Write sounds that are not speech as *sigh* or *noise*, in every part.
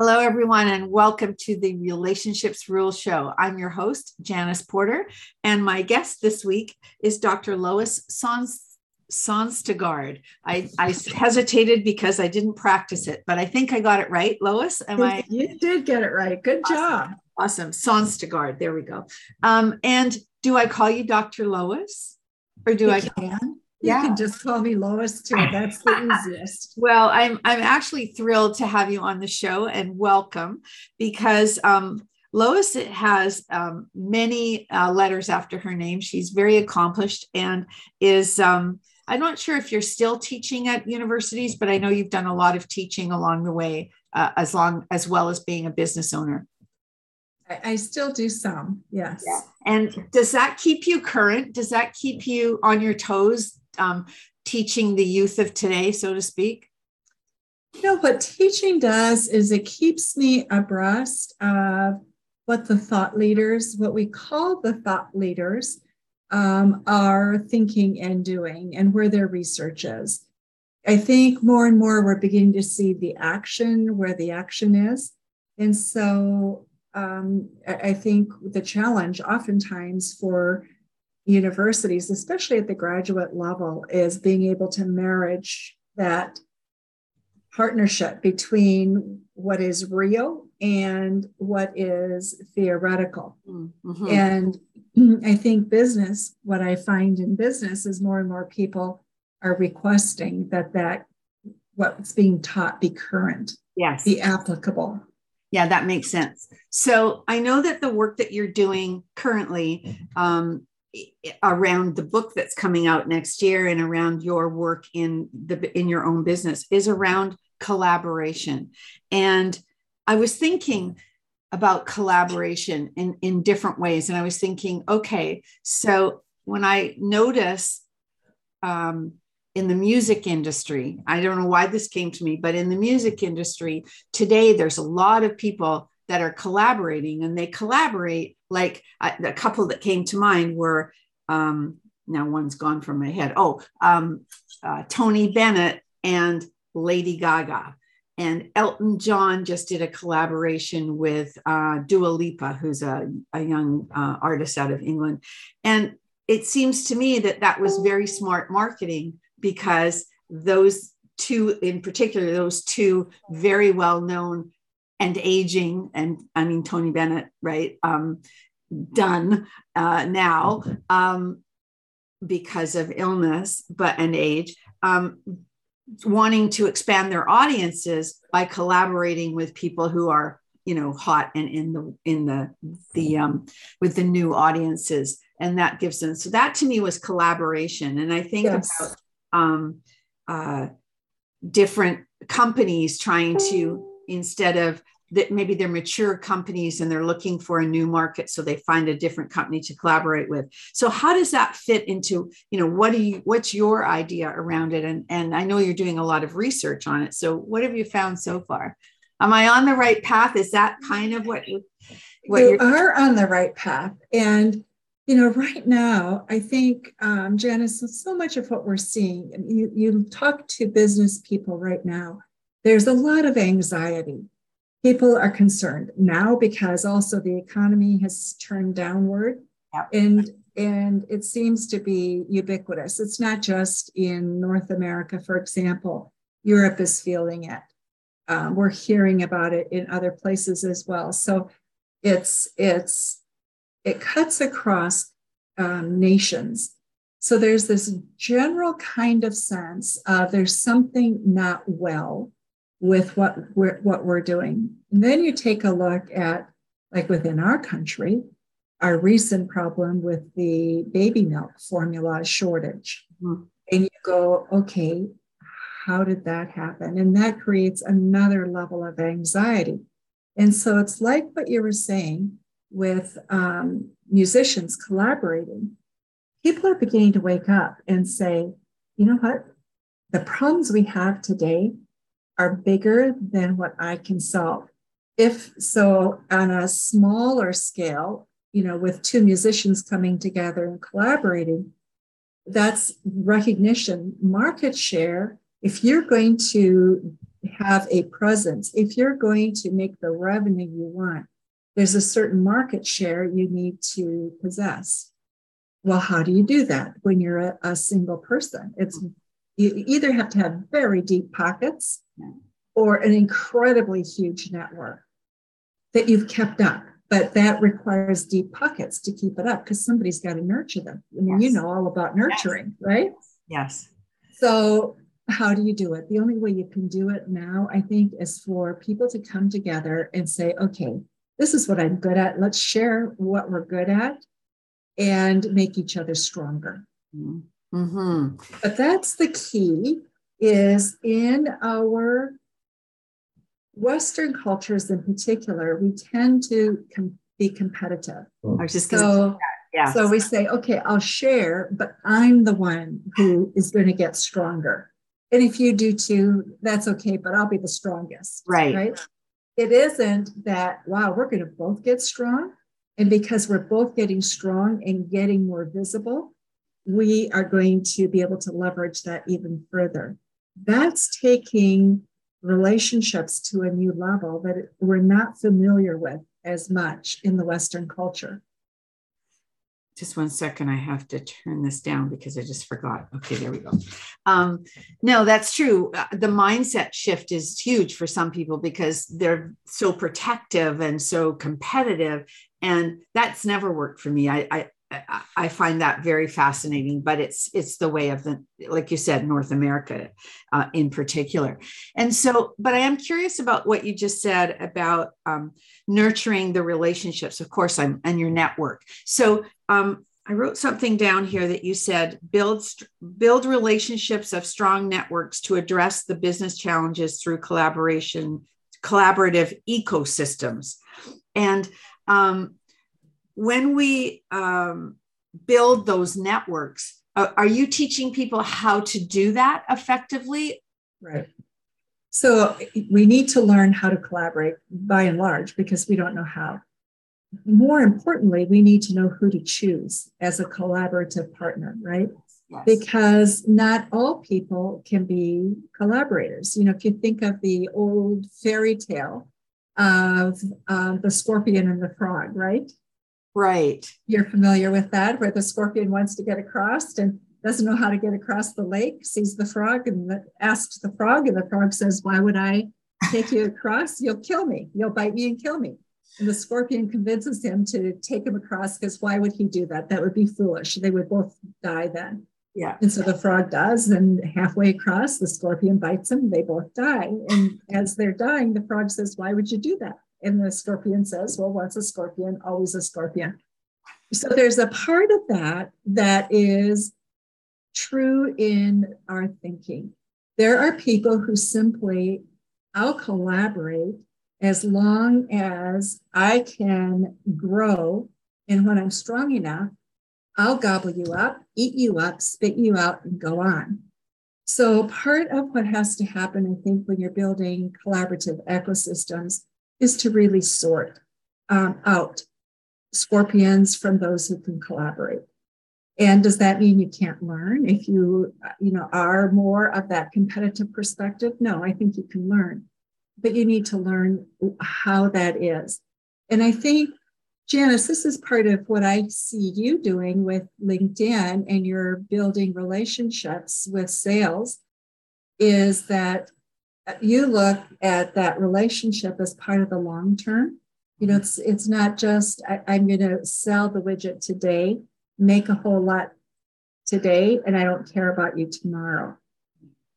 Hello, everyone, and welcome to the Relationships Rule Show. I'm your host, Janice Porter, and my guest this week is Dr. Lois Sons. Sonstegard. I, I hesitated because I didn't practice it, but I think I got it right. Lois, am I? You did get it right. Good awesome. job. Awesome. Sonstegard. There we go. Um, and do I call you Dr. Lois? Or do you I? Can. You can just call me Lois too. *laughs* That's the easiest. well, I'm I'm actually thrilled to have you on the show and welcome because um, Lois has um, many uh, letters after her name. She's very accomplished and is um, I'm not sure if you're still teaching at universities, but I know you've done a lot of teaching along the way, uh, as long as well as being a business owner. I, I still do some, yes. Yeah. And does that keep you current? Does that keep you on your toes, um, teaching the youth of today, so to speak? You know, what teaching does is it keeps me abreast of what the thought leaders, what we call the thought leaders, um, are thinking and doing and where their research is. I think more and more we're beginning to see the action where the action is. And so um, I think the challenge oftentimes for universities, especially at the graduate level, is being able to marriage that partnership between what is real and what is theoretical. Mm-hmm. And I think business, what I find in business is more and more people are requesting that that what's being taught be current, yes, be applicable. Yeah, that makes sense. So I know that the work that you're doing currently um, around the book that's coming out next year and around your work in the in your own business is around collaboration. And I was thinking about collaboration in, in different ways. And I was thinking, okay, so when I notice um, in the music industry, I don't know why this came to me, but in the music industry today, there's a lot of people that are collaborating and they collaborate. Like a couple that came to mind were, um, now one's gone from my head. Oh, um, uh, Tony Bennett and Lady Gaga. And Elton John just did a collaboration with uh, Dua Lipa, who's a, a young uh, artist out of England. And it seems to me that that was very smart marketing because those two, in particular, those two very well known and aging, and I mean, Tony Bennett, right? Um, done uh, now um, because of illness, but and age. Um, wanting to expand their audiences by collaborating with people who are you know hot and in the in the the um with the new audiences and that gives them so that to me was collaboration and i think yes. about um uh different companies trying to instead of that maybe they're mature companies and they're looking for a new market so they find a different company to collaborate with. So how does that fit into you know what do you what's your idea around it? And and i know you're doing a lot of research on it. So what have you found so far? Am i on the right path? Is that kind of what what you are on the right path. And you know right now i think um, janice so much of what we're seeing you, you talk to business people right now there's a lot of anxiety. People are concerned now because also the economy has turned downward. Yep. and and it seems to be ubiquitous. It's not just in north america. For example europe is feeling it. Um, we're hearing about it in other places as well. So it's it's it cuts across um, nations. So there's this general kind of sense of there's something not well with what we're what we're doing. And then you take a look at like within our country, our recent problem with the baby milk formula shortage. Mm-hmm. And you go, okay, how did that happen? And that creates another level of anxiety. And so it's like what you were saying with um, musicians collaborating. People are beginning to wake up and say, you know what? The problems we have today are bigger than what I can solve. If so, on a smaller scale, you know, with two musicians coming together and collaborating, that's recognition, market share. If you're going to have a presence, if you're going to make the revenue you want, there's a certain market share you need to possess. Well, how do you do that when you're a, a single person? It's you either have to have very deep pockets or an incredibly huge network that you've kept up but that requires deep pockets to keep it up because somebody's got to nurture them. I mean, yes. you know all about nurturing, yes. right? Yes. So, how do you do it? The only way you can do it now, I think, is for people to come together and say, okay, this is what I'm good at. Let's share what we're good at and make each other stronger. Mm-hmm. But that's the key is in our Western cultures in particular, we tend to com- be competitive. Hmm. I was just so, yeah. So we say, okay, I'll share, but I'm the one who is going to get stronger. And if you do too, that's okay, but I'll be the strongest. Right. Right. It isn't that, wow, we're going to both get strong. And because we're both getting strong and getting more visible, we are going to be able to leverage that even further. That's taking relationships to a new level that we're not familiar with as much in the Western culture. Just one second, I have to turn this down because I just forgot. Okay, there we go. Um, no, that's true. Uh, the mindset shift is huge for some people because they're so protective and so competitive. And that's never worked for me. I, I I find that very fascinating, but it's it's the way of the like you said, North America uh, in particular. And so, but I am curious about what you just said about um, nurturing the relationships. Of course, I'm and your network. So um, I wrote something down here that you said build build relationships of strong networks to address the business challenges through collaboration, collaborative ecosystems, and um, when we um, build those networks, uh, are you teaching people how to do that effectively? Right. So we need to learn how to collaborate by and large because we don't know how. More importantly, we need to know who to choose as a collaborative partner, right? Yes. Because not all people can be collaborators. You know, if you think of the old fairy tale of uh, the scorpion and the frog, right? Right. You're familiar with that, where the scorpion wants to get across and doesn't know how to get across the lake, sees the frog and the, asks the frog, and the frog says, Why would I take you across? You'll kill me. You'll bite me and kill me. And the scorpion convinces him to take him across because why would he do that? That would be foolish. They would both die then. Yeah. And so the frog does, and halfway across, the scorpion bites him. They both die. And as they're dying, the frog says, Why would you do that? And the scorpion says, well, once a scorpion, always a scorpion. So there's a part of that that is true in our thinking. There are people who simply, I'll collaborate as long as I can grow. And when I'm strong enough, I'll gobble you up, eat you up, spit you out, and go on. So, part of what has to happen, I think, when you're building collaborative ecosystems is to really sort um, out scorpions from those who can collaborate. And does that mean you can't learn if you, you know, are more of that competitive perspective? No, I think you can learn, but you need to learn how that is. And I think, Janice, this is part of what I see you doing with LinkedIn and you're building relationships with sales is that you look at that relationship as part of the long term. You know, it's it's not just I, I'm going to sell the widget today, make a whole lot today, and I don't care about you tomorrow.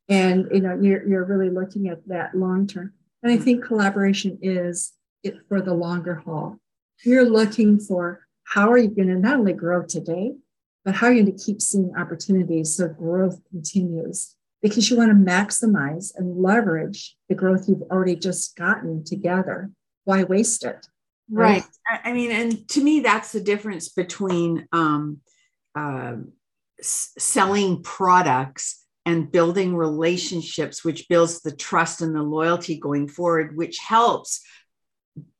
And you know, you're you're really looking at that long term. And I think collaboration is it for the longer haul. You're looking for how are you going to not only grow today, but how are you going to keep seeing opportunities so growth continues because you want to maximize and leverage the growth you've already just gotten together. Why waste it? Right. right. I mean, and to me, that's the difference between um, uh, s- selling products and building relationships, which builds the trust and the loyalty going forward, which helps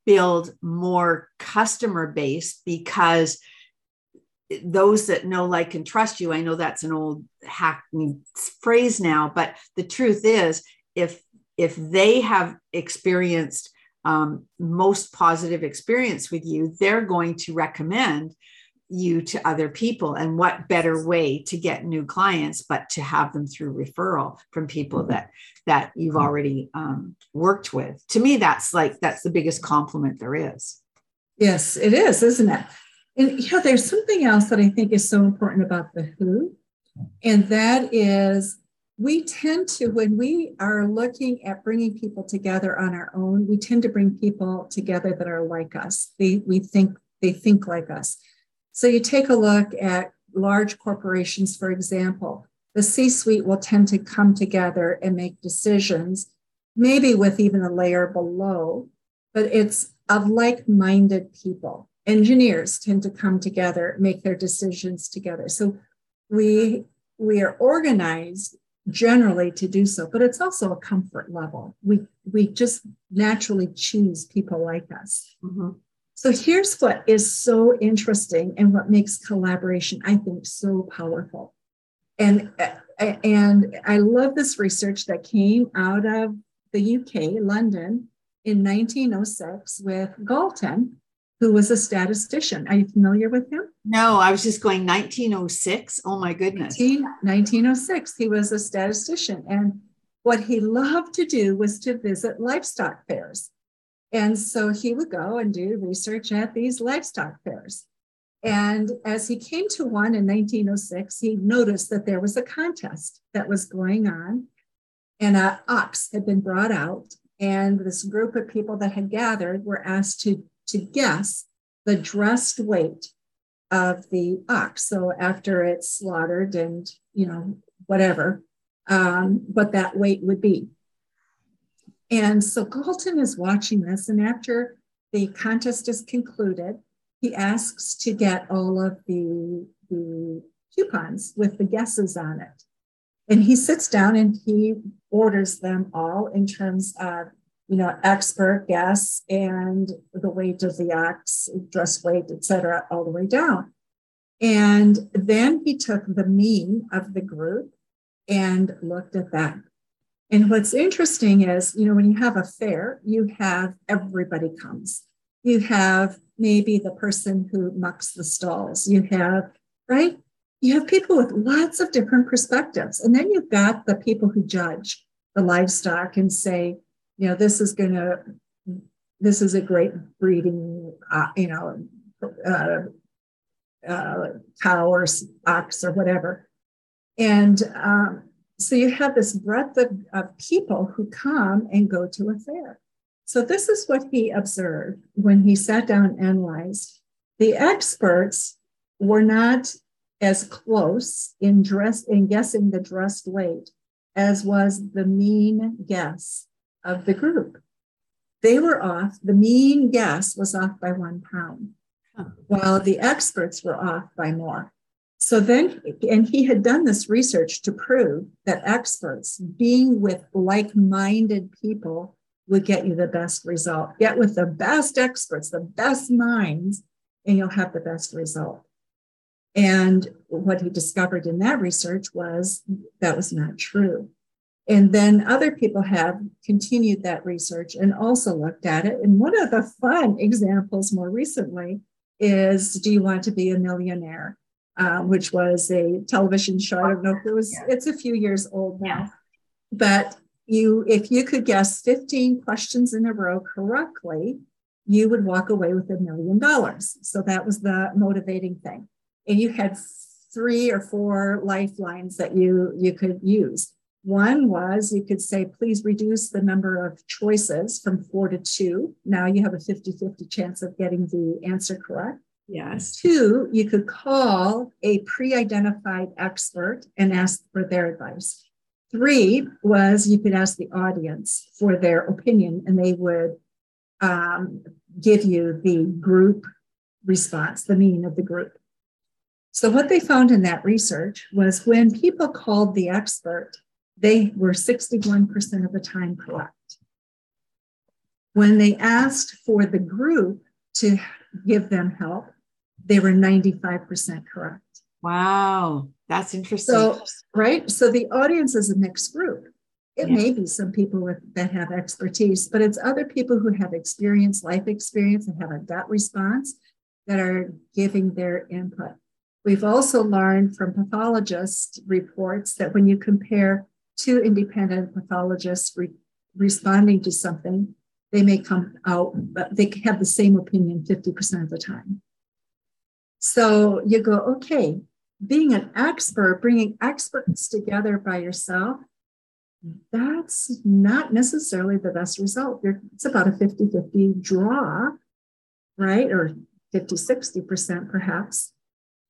build more customer base because those that know, like, and trust you, I know that's an old hackneyed phrase now, but the truth is, if if they have experienced um, most positive experience with you, they're going to recommend you to other people. And what better way to get new clients but to have them through referral from people that that you've already um, worked with? To me, that's like that's the biggest compliment there is. Yes, it is, isn't it? And yeah, there's something else that I think is so important about the who, and that is we tend to, when we are looking at bringing people together on our own, we tend to bring people together that are like us. They, we think they think like us. So you take a look at large corporations, for example, the C suite will tend to come together and make decisions, maybe with even a layer below, but it's of like minded people. Engineers tend to come together, make their decisions together. So we we are organized generally to do so, but it's also a comfort level. We we just naturally choose people like us. Mm-hmm. So here's what is so interesting and what makes collaboration, I think, so powerful. And and I love this research that came out of the UK, London, in 1906 with Galton, who was a statistician. Are you familiar with him? No, I was just going 1906. Oh my goodness. 19, 1906. He was a statistician. And what he loved to do was to visit livestock fairs. And so he would go and do research at these livestock fairs. And as he came to one in 1906, he noticed that there was a contest that was going on, and an ox had been brought out. And this group of people that had gathered were asked to to guess the dressed weight of the ox. So after it's slaughtered and, you know, whatever, um, what that weight would be. And so Galton is watching this. And after the contest is concluded, he asks to get all of the, the coupons with the guesses on it. And he sits down and he orders them all in terms of you know, expert guess and the weight of the ox, dress weight, etc., all the way down. And then he took the mean of the group and looked at that. And what's interesting is, you know, when you have a fair, you have everybody comes. You have maybe the person who mucks the stalls. You have, right? You have people with lots of different perspectives. And then you've got the people who judge the livestock and say, you know, this is going to, this is a great breeding, uh, you know, uh, uh, cow or ox or whatever. And um, so you have this breadth of, of people who come and go to a fair. So this is what he observed when he sat down and analyzed. The experts were not as close in dress in guessing the dressed weight as was the mean guess of the group. They were off, the mean guess was off by one pound, while the experts were off by more. So then, and he had done this research to prove that experts being with like minded people would get you the best result. Get with the best experts, the best minds, and you'll have the best result. And what he discovered in that research was that was not true. And then other people have continued that research and also looked at it. And one of the fun examples more recently is Do You Want to Be a Millionaire? Uh, which was a television show. I don't know if it was, yeah. it's a few years old now. Yeah. But you, if you could guess 15 questions in a row correctly, you would walk away with a million dollars. So that was the motivating thing. And you had three or four lifelines that you you could use. One was you could say, please reduce the number of choices from four to two. Now you have a 50 50 chance of getting the answer correct. Yes. Two, you could call a pre identified expert and ask for their advice. Three was you could ask the audience for their opinion, and they would um, give you the group response, the meaning of the group. So, what they found in that research was when people called the expert, they were 61% of the time correct. When they asked for the group to give them help, they were 95% correct. Wow, that's interesting. So, right? So the audience is a mixed group. It yeah. may be some people with, that have expertise, but it's other people who have experience, life experience, and have a gut response that are giving their input. We've also learned from pathologist reports that when you compare two independent pathologists re- responding to something, they may come out, but they have the same opinion 50% of the time. So you go, okay, being an expert, bringing experts together by yourself, that's not necessarily the best result. It's about a 50 50 draw, right? Or 50 60% perhaps.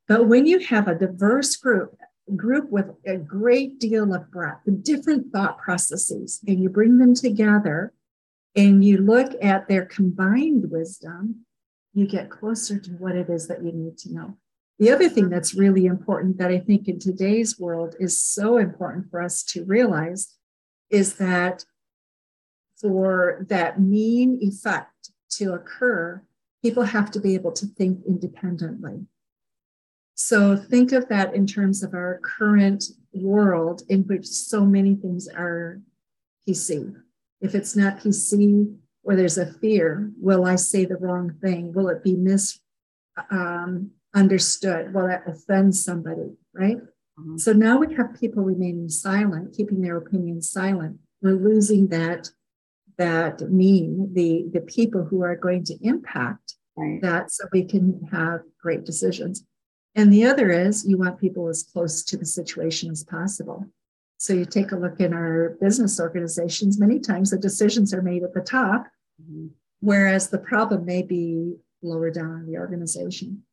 But when you have a diverse group, group with a great deal of breadth, the different thought processes, and you bring them together and you look at their combined wisdom, you get closer to what it is that you need to know. The other thing that's really important that I think in today's world is so important for us to realize is that for that mean effect to occur, people have to be able to think independently. So think of that in terms of our current world in which so many things are PC. If it's not PC or there's a fear, will I say the wrong thing? Will it be misunderstood? Um, will that offend somebody? Right? Mm-hmm. So now we have people remaining silent, keeping their opinions silent. We're losing that that mean the the people who are going to impact right. that so we can have great decisions. And the other is you want people as close to the situation as possible. So you take a look in our business organizations, many times the decisions are made at the top, mm-hmm. whereas the problem may be lower down in the organization.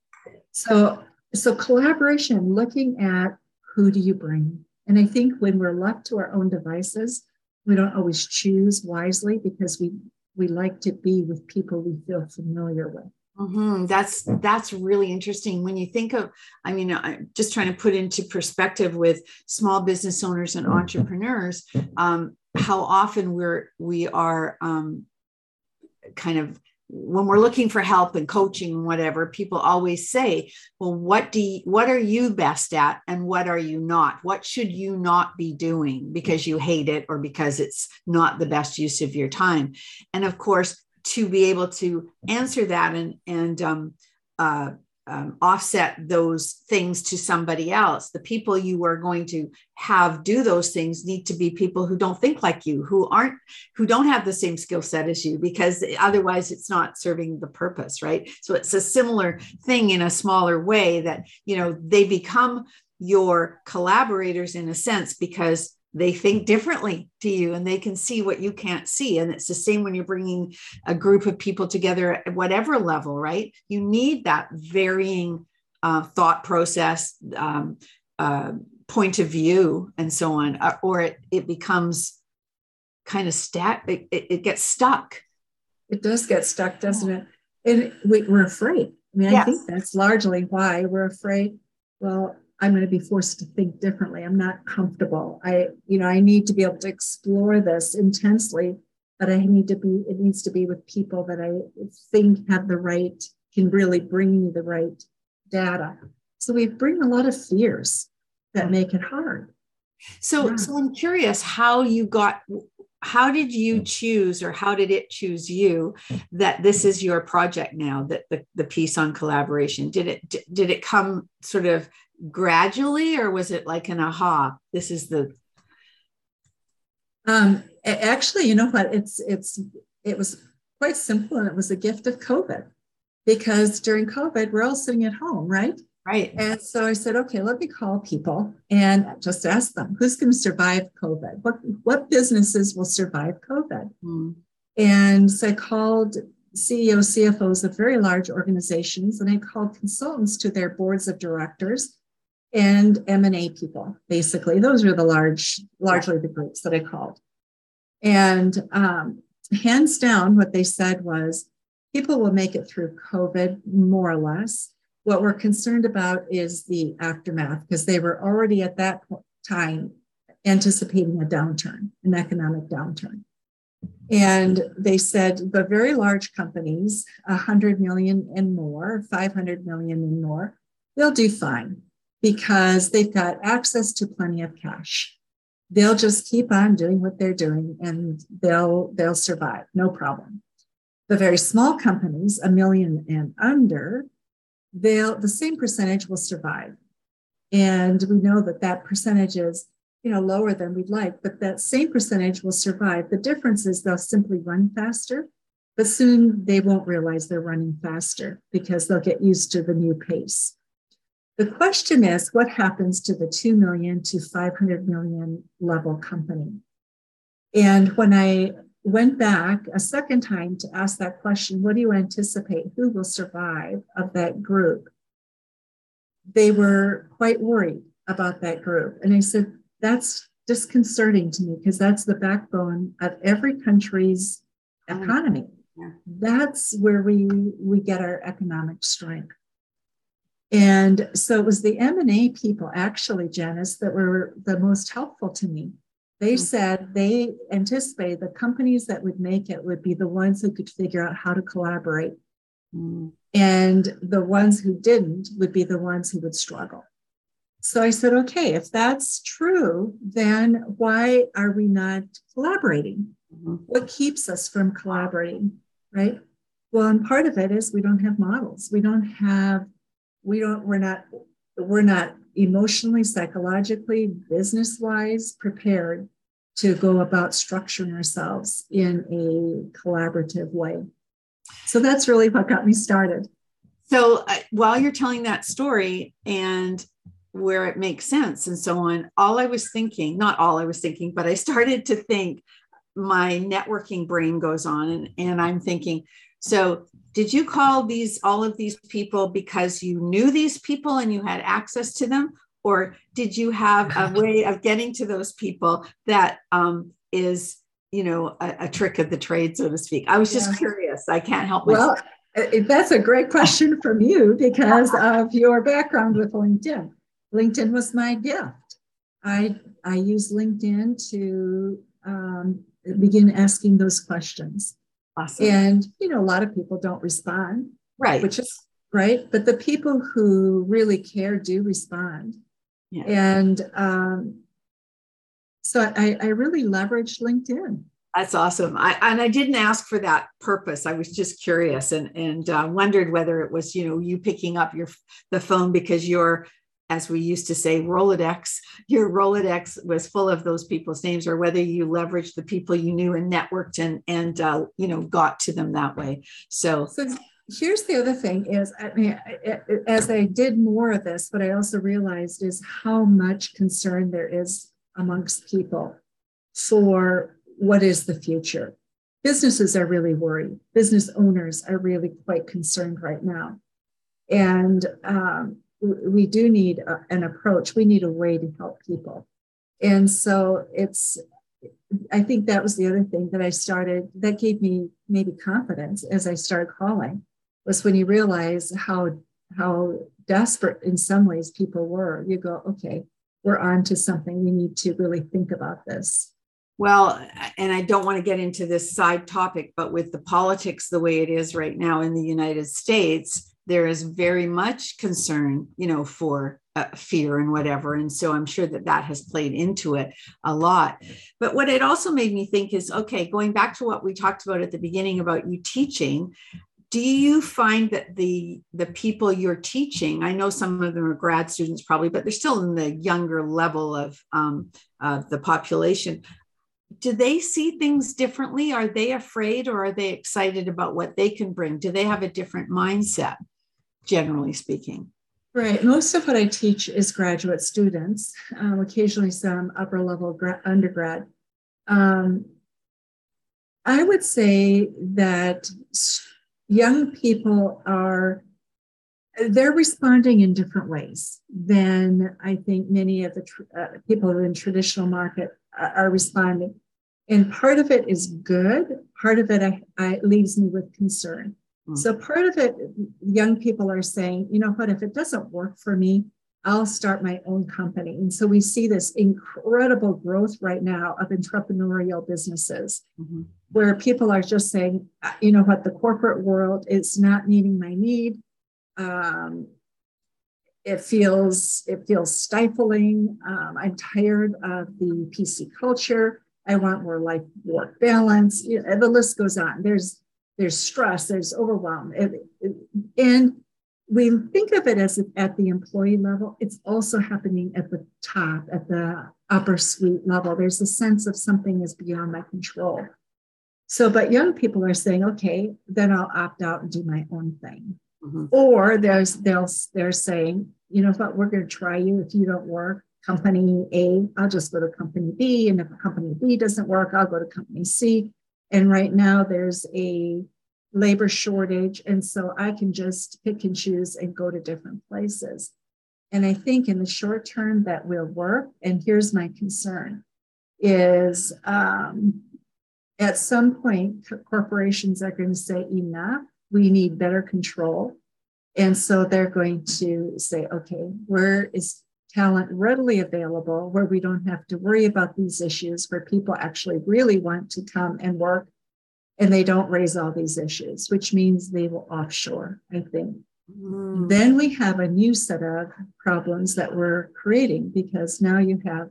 So, so collaboration, looking at who do you bring? And I think when we're left to our own devices, we don't always choose wisely because we we like to be with people we feel familiar with. Mm-hmm. That's that's really interesting. When you think of, I mean, I'm just trying to put into perspective with small business owners and entrepreneurs, um, how often we're we are um, kind of when we're looking for help and coaching and whatever people always say well what do you, what are you best at and what are you not what should you not be doing because you hate it or because it's not the best use of your time and of course to be able to answer that and and um, uh, um, offset those things to somebody else. The people you are going to have do those things need to be people who don't think like you, who aren't, who don't have the same skill set as you, because otherwise it's not serving the purpose, right? So it's a similar thing in a smaller way that you know they become your collaborators in a sense because they think differently to you and they can see what you can't see. And it's the same when you're bringing a group of people together at whatever level right? You need that varying uh, thought process um, uh, point of view and so on uh, or it, it becomes kind of stat it, it, gets stuck. It does get stuck doesn't it? And we, are afraid. I mean yes. i think that's largely why we're afraid. Well I'm going to be forced to think differently. I'm not comfortable. I, you know, I need to be able to explore this intensely, but I need to be, it needs to be with people that I think have the right, can really bring me the right data. So we bring a lot of fears that hmm. make it hard. So, yeah. so I'm curious how you got, how did you hmm. choose or how did it choose you that this is your project now that the, the piece on collaboration did it did it come sort of gradually or was it like an aha this is the um actually you know what? It's it's it was quite simple and it was a gift of covid because during covid we're all sitting at home right? Right. And so i said okay let me call people and just ask them who's going to survive covid? What what businesses will survive covid? Mm. and so i called CEOs, CFOs of very large organizations, and I called consultants to their boards of directors and M&A people, basically. Those are the large, largely the groups that I called. And um, hands down, what they said was people will make it through COVID more or less. What we're concerned about is the aftermath because they were already at that time anticipating a downturn, an economic downturn. And they said the very large companies, 100 million and more, 500 million and more, they'll do fine because they've got access to plenty of cash. They'll just keep on doing what they're doing and they'll they'll survive, no problem. The very small companies, a million and under, they'll the same percentage will survive. And we know that that percentage is you know lower than we'd like, but that same percentage will survive. The difference is they'll simply run faster, but soon they won't realize they're running faster because they'll get used to the new pace. The question is what happens to the 2 million to 500 million level company? And when I went back a second time to ask that question, what do you anticipate? Who will survive of that group? They were quite worried about that group. And I said, that's disconcerting to me because that's the backbone of every country's mm. economy. That's where we, we get our economic strength. And so it was the M&A people, actually, Janice, that were the most helpful to me. They mm-hmm. said they anticipated the companies that would make it would be the ones who could figure out how to collaborate. Mm-hmm. And the ones who didn't would be the ones who would struggle. So I said, okay, if that's true, then why are we not collaborating? Mm-hmm. What keeps us from collaborating? Right. Well, and part of it is we don't have models. We don't have we don't we're not we're not emotionally psychologically business wise prepared to go about structuring ourselves in a collaborative way. So that's really what got me started. So uh, while you're telling that story and where it makes sense and so on all i was thinking not all i was thinking but i started to think my networking brain goes on and, and i'm thinking so did you call these all of these people because you knew these people and you had access to them? Or did you have a *laughs* way of getting to those people that um, is you know a, a, trick of the trade so to speak? I was just yeah. curious. I can't help myself. well that's a great question from you because *laughs* of your background with linkedin. Linkedin was my gift. I i use linkedin to um, begin asking those questions Awesome. And, you know, a lot of people don't respond. Right. Which is right. But the people who really care do respond. Yeah. And um, so I, I really leveraged LinkedIn. That's awesome. I, and I didn't ask for that purpose. I was just curious and and uh, wondered whether it was you know you picking up your the phone because you're as we used to say, Rolodex, your Rolodex was full of those people's names, or whether you leveraged the people you knew and networked and and uh, you know got to them that way. So, so here's the other thing: is I mean, as I did more of this, what I also realized is how much concern there is amongst people for what is the future. Businesses are really worried. Business owners are really quite concerned right now, and um, we do need a, an approach. We need a way to help people. And so it's, I think that was the other thing that I started that gave me maybe confidence as I started calling was when you realize how how desperate in some ways people were. You go, okay, we're on to something. We need to really think about this. Well, and I don't want to get into this side topic, but with the politics the way it is right now in the United States, there is very much concern, you know, for uh, fear and whatever. And so I'm sure that that has played into it a lot. But what it also made me think is okay, going back to what we talked about at the beginning about you teaching, do you find that the the people you're teaching i know some of them are grad students probably but they're still in the younger level of um, uh, the population do they see things differently are they afraid or are they excited about what they can bring do they have a different mindset generally speaking. Right. Most of what I teach is graduate students, um, occasionally some upper level gra- undergrad. Um, I would say that young people are, they're responding in different ways than I think many of the uh, people in traditional market are responding. And part of it is good. Part of it I, I leaves me with concern. Mm. So part of it, young people are saying, you know what, if it doesn't work for me, I'll start my own company. And so we see this incredible growth right now of entrepreneurial businesses mm-hmm. where people are just saying, uh, you know what, the corporate world is not meeting my need. Um, it feels it feels stifling. Um, I'm tired of the PC culture. I want more life work balance. You know, the list goes on. There's there's stress. There's overwhelm, and, we think of it as at the employee level. It's also happening at the top, at the upper suite level. There's a sense of something is beyond my control. So, but young people are saying, okay, then I'll opt out and do my own thing. Mm-hmm. Or there's they'll they're saying, you know what, we're going to try you. If you don't work, company A, I'll just go to company B. And if company B doesn't work, I'll go to company C. And right now there's a labor shortage. And so I can just pick and choose and go to different places. And I think in the short term that will work. And here's my concern is um, at some point, corporations are going to say, enough we need better control. And so they're going to say, okay, where is talent readily available where we don't have to worry about these issues, where people actually really want to come and work and they don't raise all these issues, which means they will offshore, I think. Mm. Then we have a new set of problems that we're creating because now you have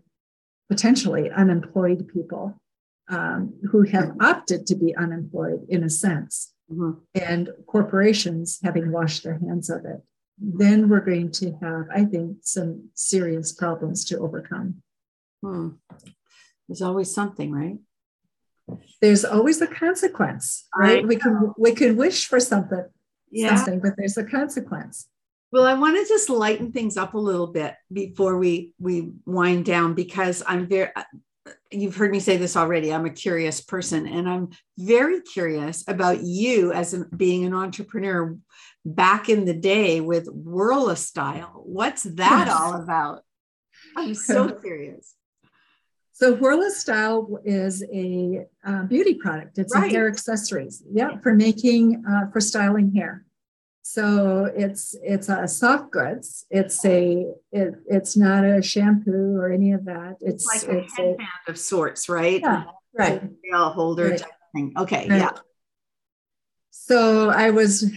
potentially unemployed people um, who have opted to be unemployed in a sense mm-hmm. and corporations having washed their hands of it, then we're going to have, I think, some serious problems to overcome. Hmm. There's always something, right? There's always a consequence, right? We can we can wish for something, yeah. something, but there's a consequence. Well, I want to just lighten things up a little bit before we we wind down because I'm very you've heard me say this already. I'm a curious person, and I'm very curious about you as a, being an entrepreneur back in the day with Whirl Style. What's that all about? I'm so *laughs* curious. So Whirl Style is a uh, beauty product. It's right. a hair accessories. Yeah, for making uh, for styling hair. So it's it's a soft goods. It's a it, it's not a shampoo or any of that. It's, it's like a headband a, of sorts, right? Yeah, right. A holder right. type thing. Okay, right. yeah. So I was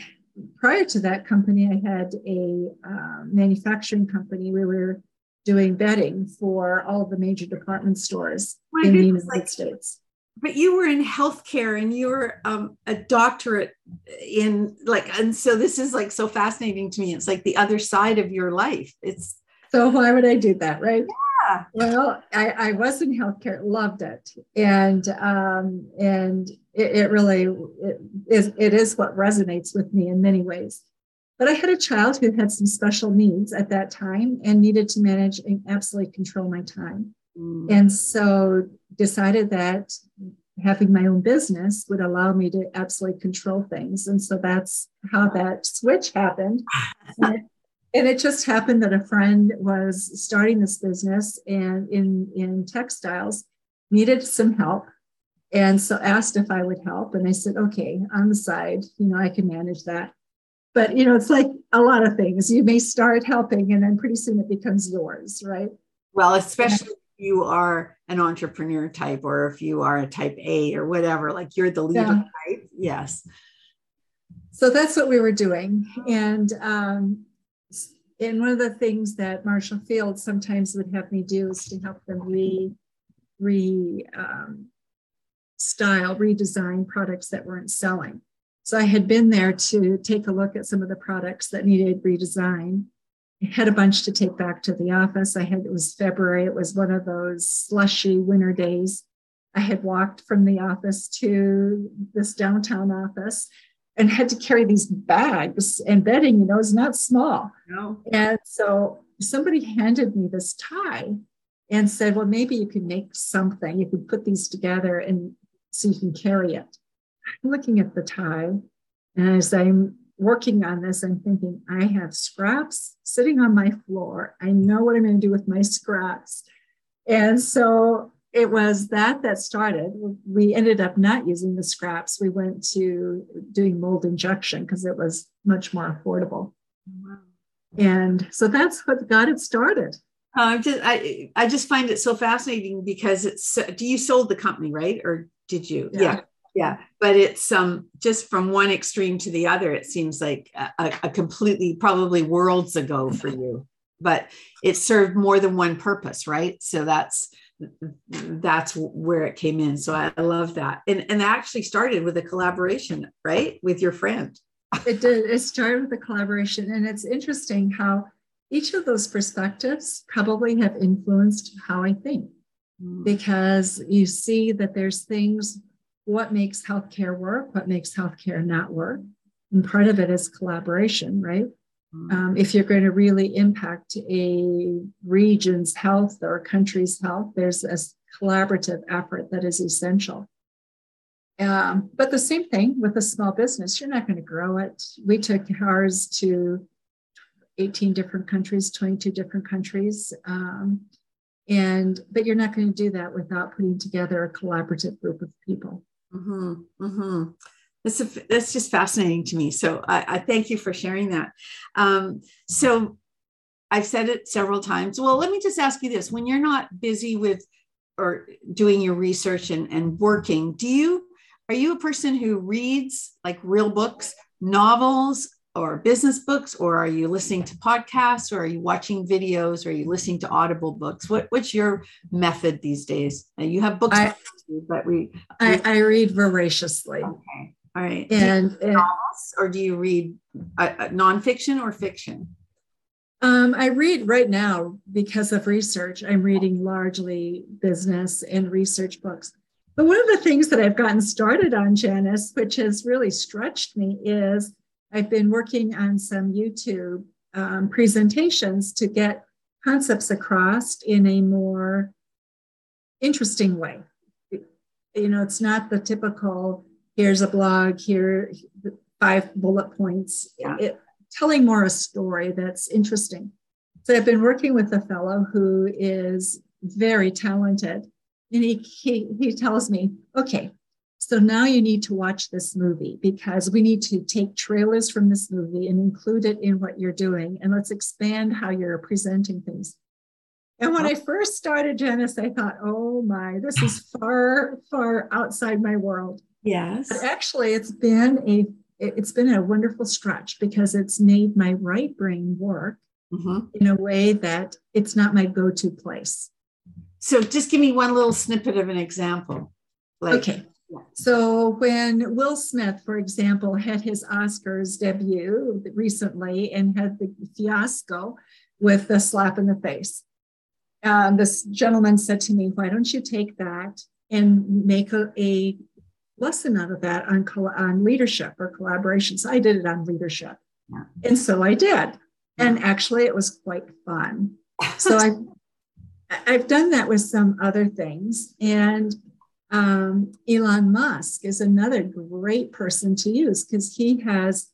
prior to that company. I had a uh, manufacturing company. We were doing bedding for all the major department stores My in the United like, States but you were in healthcare and you're um, a doctorate in like and so this is like so fascinating to me. It's like the other side of your life. It's so why would i do that right? Yeah. Well i, I was in healthcare loved it. And um, and it, it really it is it is what resonates with me in many ways. But i had a child who had some special needs at that time and needed to manage and absolutely control my time. Mm. And so decided that having my own business would allow me to absolutely control things. And so that's how that switch happened. and, it, and it just happened that a friend was starting this business and in, in textiles needed some help. And so asked if I would help. And I said, okay, on the side, you know, I can manage that. But, you know, it's like a lot of things. You may start helping and then pretty soon it becomes yours, right? Well, especially you are an entrepreneur type or if you are a type A or whatever, like you're the leader yeah. type. Yes. So that's what we were doing. And um, and one of the things that Marshall Field sometimes would have me do is to help them re re um, style, redesign products that weren't selling. So I had been there to take a look at some of the products that needed redesign had a bunch to take back to the office. I had, it was February, it was one of those slushy winter days. I had walked from the office to this downtown office and had to carry these bags and bedding, you know, is not small. No. And so somebody handed me this tie and said, well, maybe you could make something. You could put these together and so you can carry it. I'm looking at the tie and as I'm working on this, I'm thinking, I have scraps sitting on my floor. I know what I'm going to do with my scraps. And so it was that that started. We ended up not using the scraps. We went to doing mold injection because it was much more affordable. Wow. And so that's what got it started. Uh, just I I just find it so fascinating because it's do you sold the company right or did you yeah. yeah yeah but it's um just from one extreme to the other it seems like a, a, completely probably worlds ago for *laughs* you. But it served more than one purpose right? So that's that's where it came in. So i love that. And and actually started with a collaboration right? With your friend. It did. It started with a collaboration. And it's interesting how each of those perspectives probably have influenced how i think. Mm. because you see that there's things what makes healthcare work, what makes healthcare not work. And part of it is collaboration, right? Mm-hmm. Um, if you're going to really impact a region's health or a country's health, there's a collaborative effort that is essential. Um, but the same thing with a small business, you're not going to grow it. We took ours to 18 different countries, 22 different countries. Um, and but you're not going to do that without putting together a collaborative group of people. Mm-hmm, mm-hmm. That's, a, that's just fascinating to me. So I, I thank you for sharing that. Um, so I've said it several times. Well, let me just ask you this: when you're not busy with or doing your research and, and working, do you are you a person who reads like real books, novels, or business books or are you listening to podcasts or are you watching videos or are you listening to audible books what, what's your method these days you have books I, but we, I, I, read voraciously okay all right and, and novels, or do you read uh, uh, nonfiction or fiction um, I read right now because of research. I'm reading largely business and research books. But one of the things that I've gotten started on, Janice, which has really stretched me, is I've been working on some YouTube um, presentations to get concepts across in a more interesting way. You know, it's not the typical here's a blog, here five bullet points. Yeah. It, telling more a story that's interesting. So I've been working with a fellow who is very talented, and he he, he tells me, okay, so now you need to watch this movie because we need to take trailers from this movie and include it in what you're doing. And let's expand how you're presenting things. And when I first started Janice, I thought, oh my, this is *laughs* far, far outside my world. Yes. But actually, it's been a it's been a wonderful stretch because it's made my right brain work mm-hmm. in a way that it's not my go-to place. So just give me one little snippet of an example. Like, okay. So when Will Smith, for example, had his Oscars debut recently and had the fiasco with the slap in the face, um, this gentleman said to me, "Why don't you take that and make a, a lesson out of that on on leadership or collaboration?" So I did it on leadership, yeah. and so I did, and actually it was quite fun. So I. I've done that with some other things, and um, Elon Musk is another great person to use because he has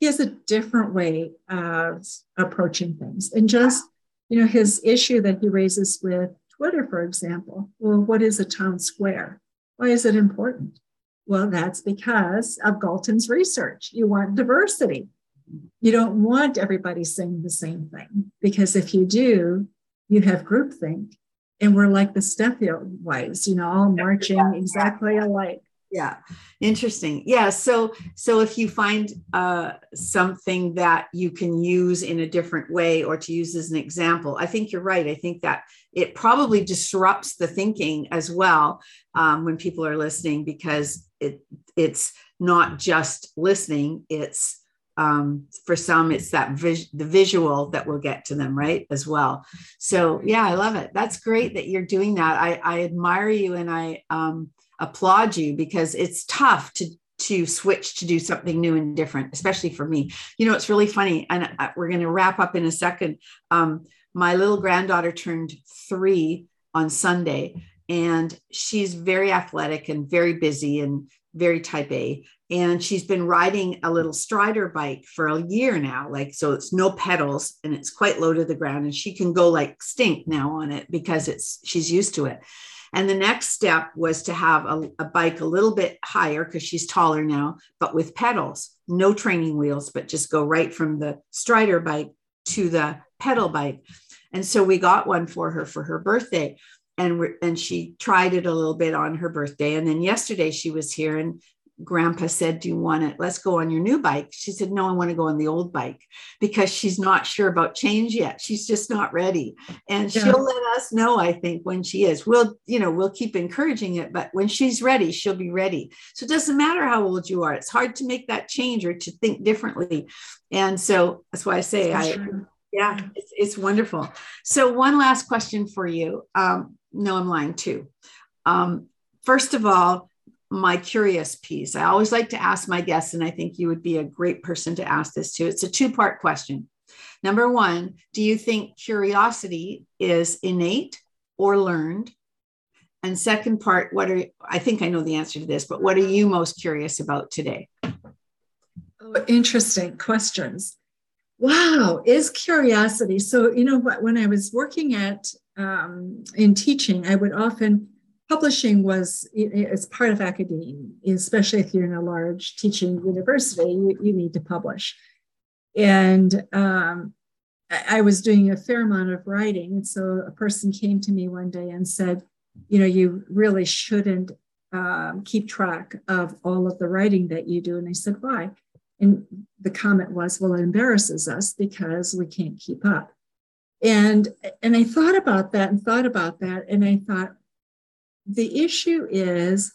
he has a different way of approaching things and just you know his issue that he raises with Twitter, for example. Well, what is a town square? Why is it important? Well, that's because of Galton's research. You want diversity. You don't want everybody saying the same thing because if you do, you have groupthink and we're like the Stepford Wives, you know, all marching yeah. exactly alike. Yeah, interesting. Yeah, so so if you find uh, something that you can use in a different way, or to use as an example, I think you're right. I think that it probably disrupts the thinking as well um, when people are listening because it it's not just listening; it's um, for some it's that vis- the visual that will get to them right as well. So yeah i love it. That's great that you're doing that. I, I admire you and i um, applaud you because it's tough to to switch to do something new and different especially for me. You know it's really funny and I, we're going to wrap up in a second. Um, my little granddaughter turned three on sunday and she's very athletic and very busy and very type A. and she's been riding a little strider bike for a year now like so it's no pedals and it's quite low to the ground and she can go like stink now on it because it's she's used to it. And the next step was to have a, a bike a little bit higher because she's taller now but with pedals no training wheels but just go right from the strider bike to the pedal bike. And so we got one for her for her birthday and and she tried it a little bit on her birthday. And then yesterday she was here and grandpa said do you want it let's go on your new bike? She said no i want to go on the old bike because she's not sure about change yet. She's just not ready. And yeah. she'll let us know i think when she is. We'll you know we'll keep encouraging it but when she's ready she'll be ready. So it doesn't matter how old you are. It's hard to make that change or to think differently. And so that's why i say that's i true. yeah. it's, it's wonderful. So one last question for you. Um no i'm lying too. Um first of all my curious piece. I always like to ask my guests, and I think you would be a great person to ask this to. It's a two part question. Number one, do you think curiosity is innate or learned? And second part, what are I think I know the answer to this, but what are you most curious about today? Oh, interesting questions. Wow, is curiosity. So, you know, when I was working at um, in teaching, I would often publishing was it's part of academia, especially if you're in a large teaching university, you, you need to publish. And um, I was doing a fair amount of writing. And so a person came to me one day and said, you know, you really shouldn't um, keep track of all of the writing that you do. And I said, why? And the comment was, well, it embarrasses us because we can't keep up. And, and I thought about that and thought about that. And I thought, the issue is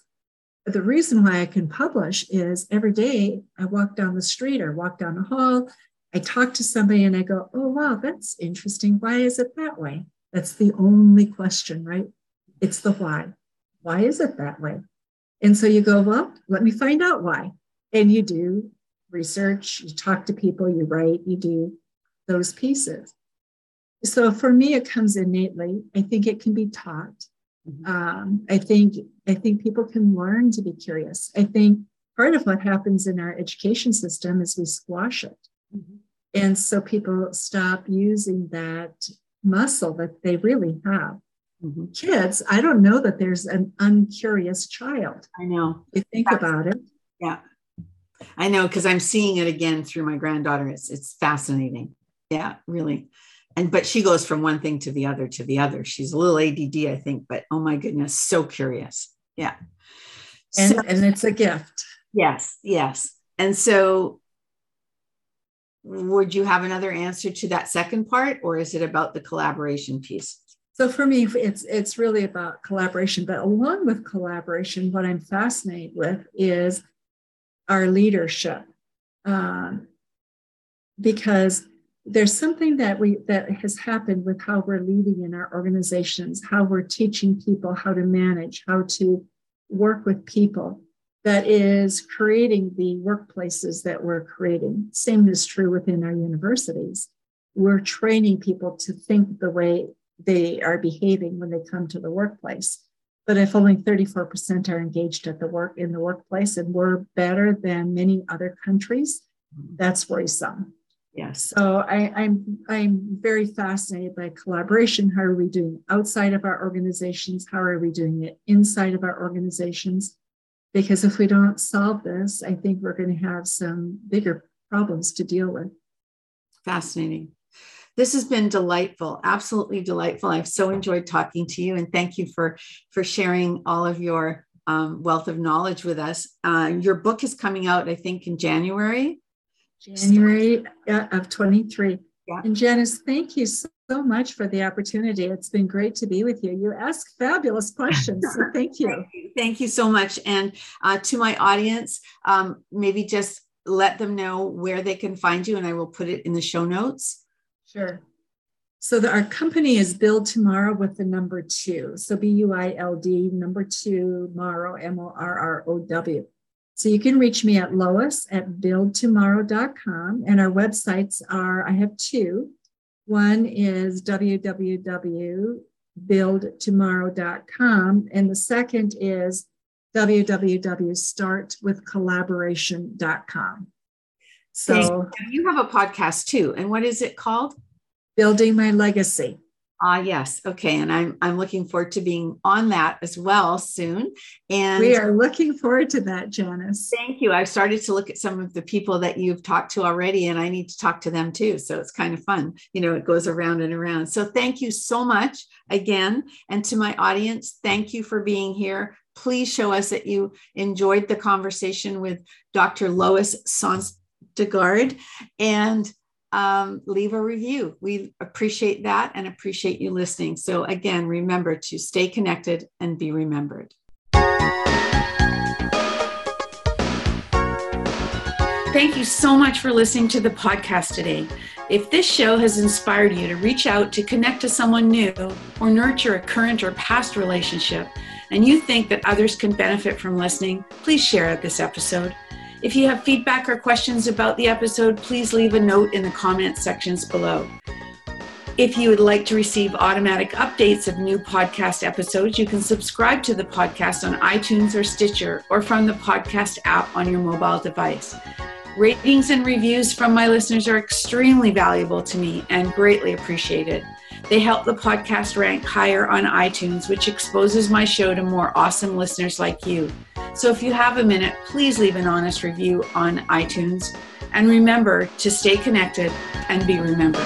the reason why I can publish is every day I walk down the street or walk down the hall, I talk to somebody and I go, oh, wow, that's interesting. Why is it that way? That's the only question, right? It's the why. Why is it that way? And so you go, well, let me find out why. And you do research, you talk to people, you write, you do those pieces. So for me, it comes innately. I think it can be taught. Mm-hmm. Um, I think I think people can learn to be curious. I think part of what happens in our education system is we squash it, mm-hmm. and so people stop using that muscle that they really have. Mm-hmm. Kids, I don't know that there's an uncurious child. I know. You think That's, about it. Yeah, I know because I'm seeing it again through my granddaughter. It's it's fascinating. Yeah, really and but she goes from one thing to the other to the other. She's a little add i think but oh my goodness so curious. Yeah. And, so, and it's a gift. Yes yes. And so would you have another answer to that second part or is it about the collaboration piece? So for me it's it's really about collaboration but along with collaboration what i'm fascinated with is our leadership um, because there's something that we that has happened with how we're leading in our organizations how we're teaching people how to manage how to work with people that is creating the workplaces that we're creating. Same is true within our universities. We're training people to think the way they are behaving when they come to the workplace. But if only 34% are engaged at the work in the workplace and we're better than many other countries that's worrisome Yes. So I, I'm I'm very fascinated by collaboration. How are we doing outside of our organizations? How are we doing it inside of our organizations? Because if we don't solve this, I think we're going to have some bigger problems to deal with. Fascinating. This has been delightful, absolutely delightful. I've so enjoyed talking to you, and thank you for for sharing all of your um, wealth of knowledge with us. Uh, your book is coming out, I think, in January. January of 23. Yeah. And Janice, thank you so much for the opportunity. It's been great to be with you. You ask fabulous questions. So *laughs* thank you. thank, you. thank you so much. And uh, to my audience, um, maybe just let them know where they can find you, and I will put it in the show notes. Sure. So the, our company is Build Tomorrow with the number two. So B U I L D number two, Morrow, M O R R O W. So you can reach me at Lois at buildtomorrow.com. And our websites are, I have two. One is www.buildtomorrow.com. And the second is www.startwithcollaboration.com. So you have a podcast too. And what is it called? Building My Legacy. Ah, yes. Okay. And I'm I'm looking forward to being on that as well soon. And we are looking forward to that, Janice. Thank you. I've started to look at some of the people that you've talked to already, and I need to talk to them too. So it's kind of fun. You know, it goes around and around. So thank you so much again. And to my audience, thank you for being here. Please show us that you enjoyed the conversation with Dr. Lois Sonstegard. And um, leave a review. We appreciate that and appreciate you listening. So, again, remember to stay connected and be remembered. Thank you so much for listening to the podcast today. If this show has inspired you to reach out to connect to someone new or nurture a current or past relationship, and you think that others can benefit from listening, please share this episode. If you have feedback or questions about the episode, please leave a note in the comment sections below. If you would like to receive automatic updates of new podcast episodes, you can subscribe to the podcast on iTunes or Stitcher or from the podcast app on your mobile device. Ratings and reviews from my listeners are extremely valuable to me and greatly appreciated. They help the podcast rank higher on iTunes, which exposes my show to more awesome listeners like you. So if you have a minute, please leave an honest review on iTunes. And remember to stay connected and be remembered.